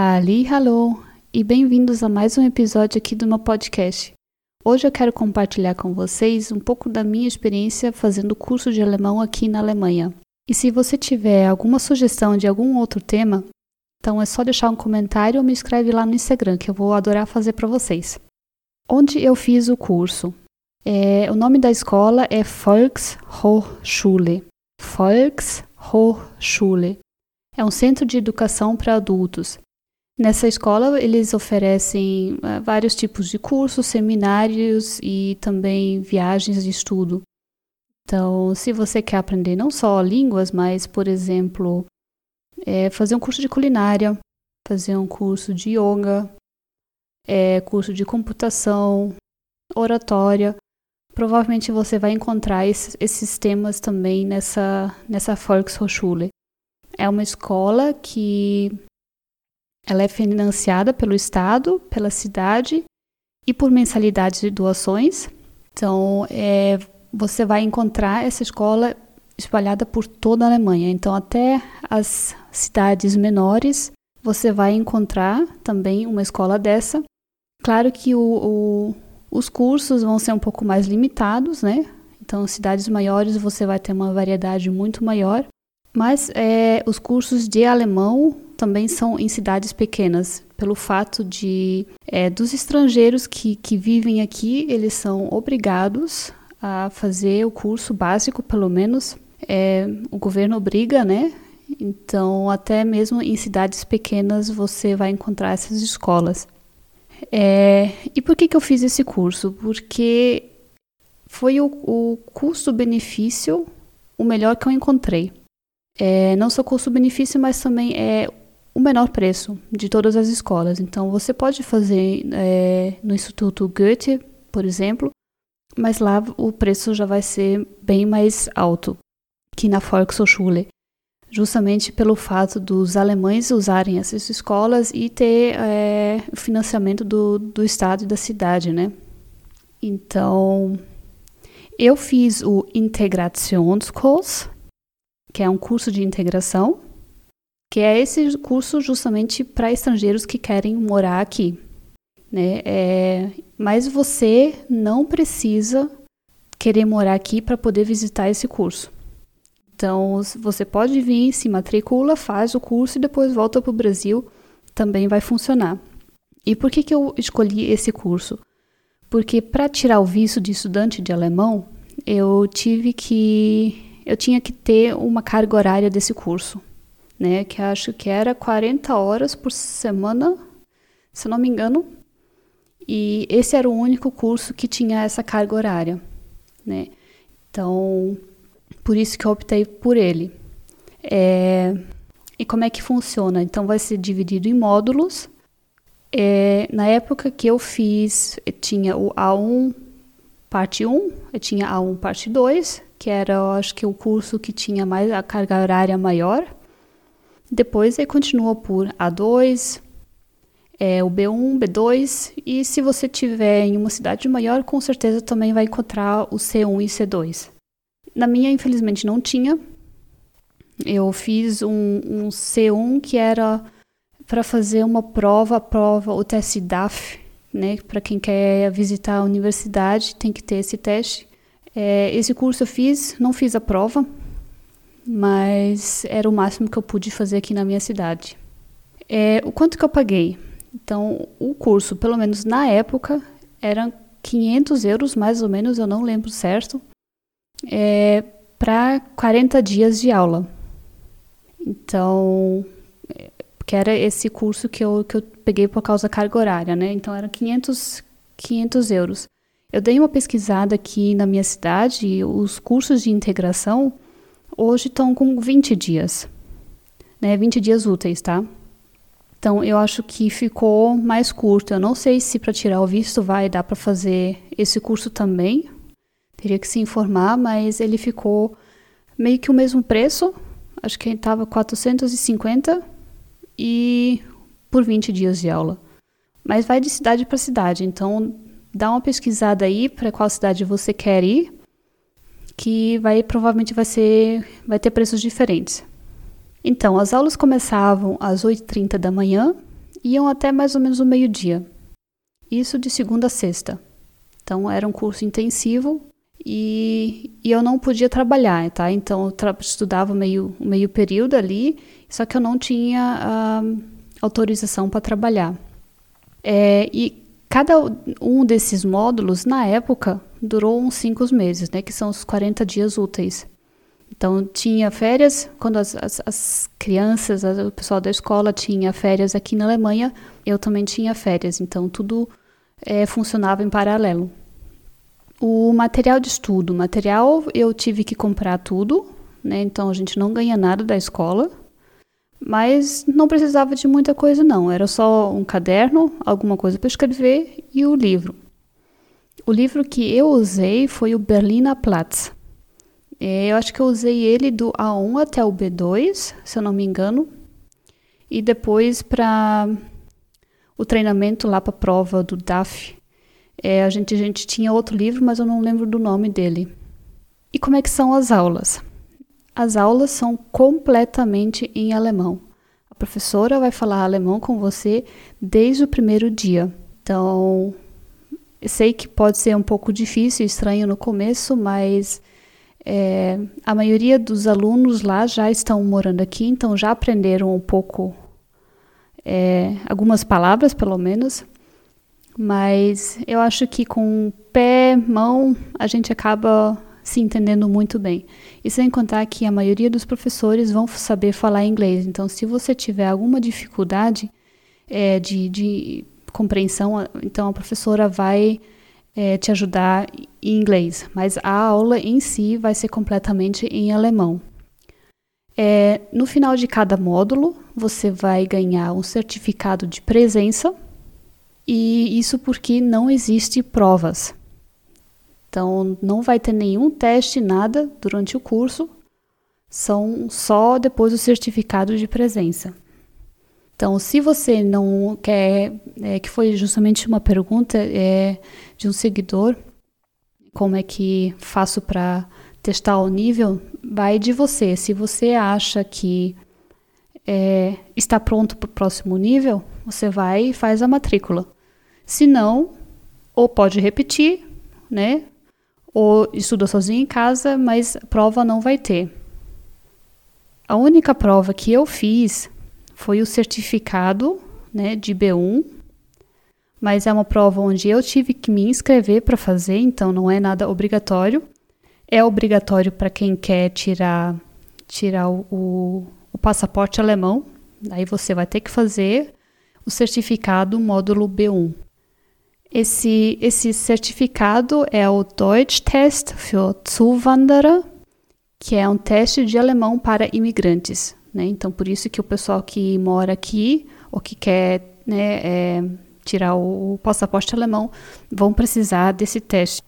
Halli, hallo e bem-vindos a mais um episódio aqui do meu podcast. Hoje eu quero compartilhar com vocês um pouco da minha experiência fazendo curso de alemão aqui na Alemanha. E se você tiver alguma sugestão de algum outro tema, então é só deixar um comentário ou me escreve lá no Instagram que eu vou adorar fazer para vocês. Onde eu fiz o curso? É, o nome da escola é Volkshochschule. Volkshochschule. É um centro de educação para adultos. Nessa escola, eles oferecem uh, vários tipos de cursos, seminários e também viagens de estudo. Então, se você quer aprender não só línguas, mas, por exemplo, é, fazer um curso de culinária, fazer um curso de yoga, é, curso de computação, oratória, provavelmente você vai encontrar esses, esses temas também nessa, nessa Volkshochschule. É uma escola que ela é financiada pelo Estado, pela cidade e por mensalidades de doações. Então, é, você vai encontrar essa escola espalhada por toda a Alemanha. Então, até as cidades menores, você vai encontrar também uma escola dessa. Claro que o, o, os cursos vão ser um pouco mais limitados, né? Então, cidades maiores você vai ter uma variedade muito maior. Mas é, os cursos de alemão também são em cidades pequenas, pelo fato de é, dos estrangeiros que, que vivem aqui, eles são obrigados a fazer o curso básico, pelo menos. É, o governo obriga, né? Então, até mesmo em cidades pequenas você vai encontrar essas escolas. É, e por que, que eu fiz esse curso? Porque foi o, o custo-benefício o melhor que eu encontrei. É, não só custo-benefício, mas também é o menor preço de todas as escolas. Então, você pode fazer é, no Instituto Goethe, por exemplo, mas lá o preço já vai ser bem mais alto que na Volkshochschule, justamente pelo fato dos alemães usarem essas escolas e ter é, financiamento do, do estado e da cidade, né? Então, eu fiz o Integrationskurs, que é um curso de integração, que é esse curso justamente para estrangeiros que querem morar aqui. Né? É, mas você não precisa querer morar aqui para poder visitar esse curso. Então, você pode vir, se matricula, faz o curso e depois volta para o Brasil, também vai funcionar. E por que, que eu escolhi esse curso? Porque para tirar o visto de estudante de alemão, eu tive que eu tinha que ter uma carga horária desse curso, né? Que acho que era 40 horas por semana, se não me engano. E esse era o único curso que tinha essa carga horária, né? Então, por isso que eu optei por ele. É, e como é que funciona? Então, vai ser dividido em módulos. É, na época que eu fiz, eu tinha o A1 parte 1, eu tinha A1 parte 2, que era, acho que o curso que tinha mais a carga horária maior. Depois ele continua por A2, é, o B1, B2, e se você tiver em uma cidade maior, com certeza também vai encontrar o C1 e C2. Na minha, infelizmente, não tinha. Eu fiz um, um C1 que era para fazer uma prova, a prova, o teste DAF, né? Para quem quer visitar a universidade, tem que ter esse teste. É, esse curso eu fiz, não fiz a prova, mas era o máximo que eu pude fazer aqui na minha cidade. É, o quanto que eu paguei? Então, o curso, pelo menos na época, era 500 euros, mais ou menos, eu não lembro certo, é, para 40 dias de aula. Então, que era esse curso que eu, que eu peguei por causa da carga horária, né? Então, era 500, 500 euros. Eu dei uma pesquisada aqui na minha cidade os cursos de integração hoje estão com 20 dias, né? 20 dias úteis, tá? Então eu acho que ficou mais curto. Eu não sei se para tirar o visto vai dar para fazer esse curso também. Teria que se informar, mas ele ficou meio que o mesmo preço. Acho que estava 450 e por 20 dias de aula. Mas vai de cidade para cidade, então dá uma pesquisada aí para qual cidade você quer ir, que vai provavelmente vai ser vai ter preços diferentes. Então, as aulas começavam às 8h30 da manhã iam até mais ou menos o meio-dia. Isso de segunda a sexta. Então era um curso intensivo e, e eu não podia trabalhar, tá? Então eu tra estudava meio, meio período ali, só que eu não tinha uh, autorização para trabalhar. É, e cada um desses módulos, na época, durou uns cinco meses, né? Que são os 40 dias úteis. Então, tinha férias, quando as, as, as crianças, o pessoal da escola tinha férias aqui na Alemanha, eu também tinha férias. Então, tudo é, funcionava em paralelo. O material de estudo, material eu tive que comprar tudo, né? Então, a gente não ganha nada da escola, mas não precisava de muita coisa, não. Era só um caderno, alguma coisa para escrever e o livro. O livro que eu usei foi o Berliner Platz. É, eu acho que eu usei ele do A1 até o B2, se eu não me engano. E depois para o treinamento lá para a prova do DAF, é, a, gente, a gente tinha outro livro, mas eu não lembro do nome dele. E como é que são as aulas? As aulas são completamente em alemão. A professora vai falar alemão com você desde o primeiro dia. Então, sei que pode ser um pouco difícil, estranho no começo, mas é, a maioria dos alunos lá já estão morando aqui, então já aprenderam um pouco, é, algumas palavras pelo menos, mas eu acho que com pé, mão, a gente acaba se entendendo muito bem. E sem contar que a maioria dos professores vão saber falar inglês, então se você tiver alguma dificuldade é, de, de compreensão, então a professora vai é, te ajudar em inglês, mas a aula em si vai ser completamente em alemão. É, no final de cada módulo, você vai ganhar um certificado de presença, e isso porque não existe provas. Então, não vai ter nenhum teste, nada durante o curso, são só depois o certificado de presença. Então, se você não quer, é, que foi justamente uma pergunta é, de um seguidor, como é que faço para testar o nível, vai de você. Se você acha que é, está pronto para o próximo nível, você vai e faz a matrícula. Se não, ou pode repetir, né? Ou estuda sozinho em casa, mas prova não vai ter. A única prova que eu fiz foi o certificado né, de B1, mas é uma prova onde eu tive que me inscrever para fazer, então não é nada obrigatório. É obrigatório para quem quer tirar, tirar o, o, o passaporte alemão, aí você vai ter que fazer o certificado módulo B1. Esse, esse certificado é o Deutsch Test für Zuwanderer, que é um teste de alemão para imigrantes. Né? Então, por isso que o pessoal que mora aqui ou que quer né, é, tirar o passaporte alemão vão precisar desse teste.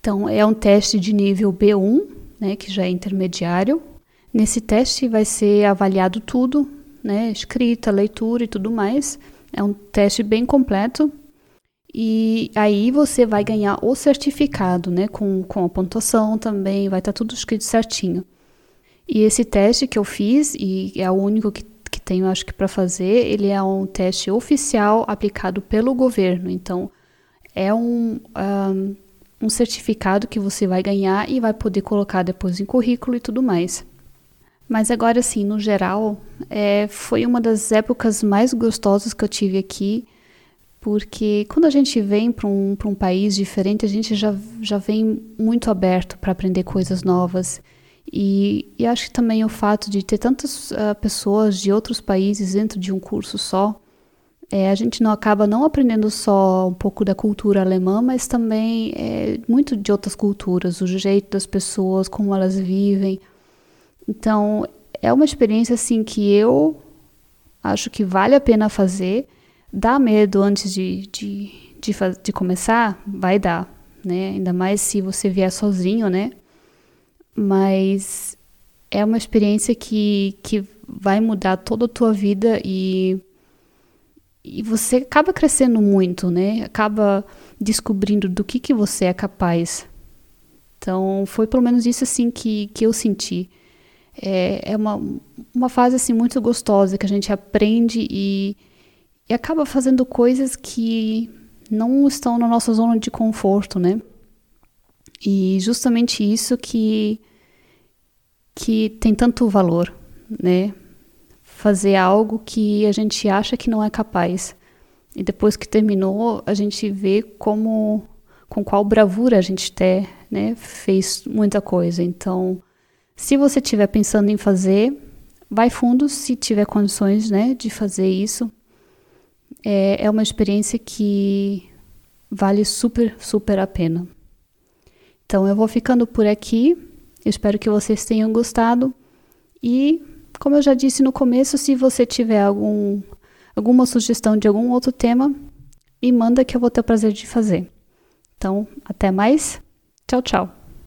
Então, é um teste de nível B1, né, que já é intermediário. Nesse teste vai ser avaliado tudo, né, escrita, leitura e tudo mais. É um teste bem completo. E aí você vai ganhar o certificado, né, com, com a pontuação também, vai estar tá tudo escrito certinho. E esse teste que eu fiz, e é o único que, que tenho, acho que, para fazer, ele é um teste oficial aplicado pelo governo. Então, é um, um, um certificado que você vai ganhar e vai poder colocar depois em currículo e tudo mais. Mas agora, sim, no geral, é, foi uma das épocas mais gostosas que eu tive aqui, porque quando a gente vem para um, um país diferente, a gente já, já vem muito aberto para aprender coisas novas. E, e, acho que também o fato de ter tantas uh, pessoas de outros países dentro de um curso só, é, a gente não acaba não aprendendo só um pouco da cultura alemã, mas também é, muito de outras culturas, o jeito das pessoas, como elas vivem. Então, é uma experiência assim que eu acho que vale a pena fazer. Dá medo antes de, de, de, de começar? Vai dar, né? Ainda mais se você vier sozinho, né? Mas é uma experiência que, que vai mudar toda a tua vida e, e você acaba crescendo muito, né? Acaba descobrindo do que, que você é capaz. Então, foi pelo menos isso assim que, que eu senti. É, é uma, uma fase assim muito gostosa que a gente aprende e, e acaba fazendo coisas que não estão na nossa zona de conforto, né? E justamente isso que que tem tanto valor, né? Fazer algo que a gente acha que não é capaz. E depois que terminou, a gente vê como com qual bravura a gente até, né, fez muita coisa. Então, se você estiver pensando em fazer, vai fundo se tiver condições, né, de fazer isso. É, é uma experiência que vale super, super a pena. Então, eu vou ficando por aqui. Eu espero que vocês tenham gostado. E, como eu já disse no começo, se você tiver algum, alguma sugestão de algum outro tema, me manda que eu vou ter o prazer de fazer. Então, até mais. Tchau, tchau.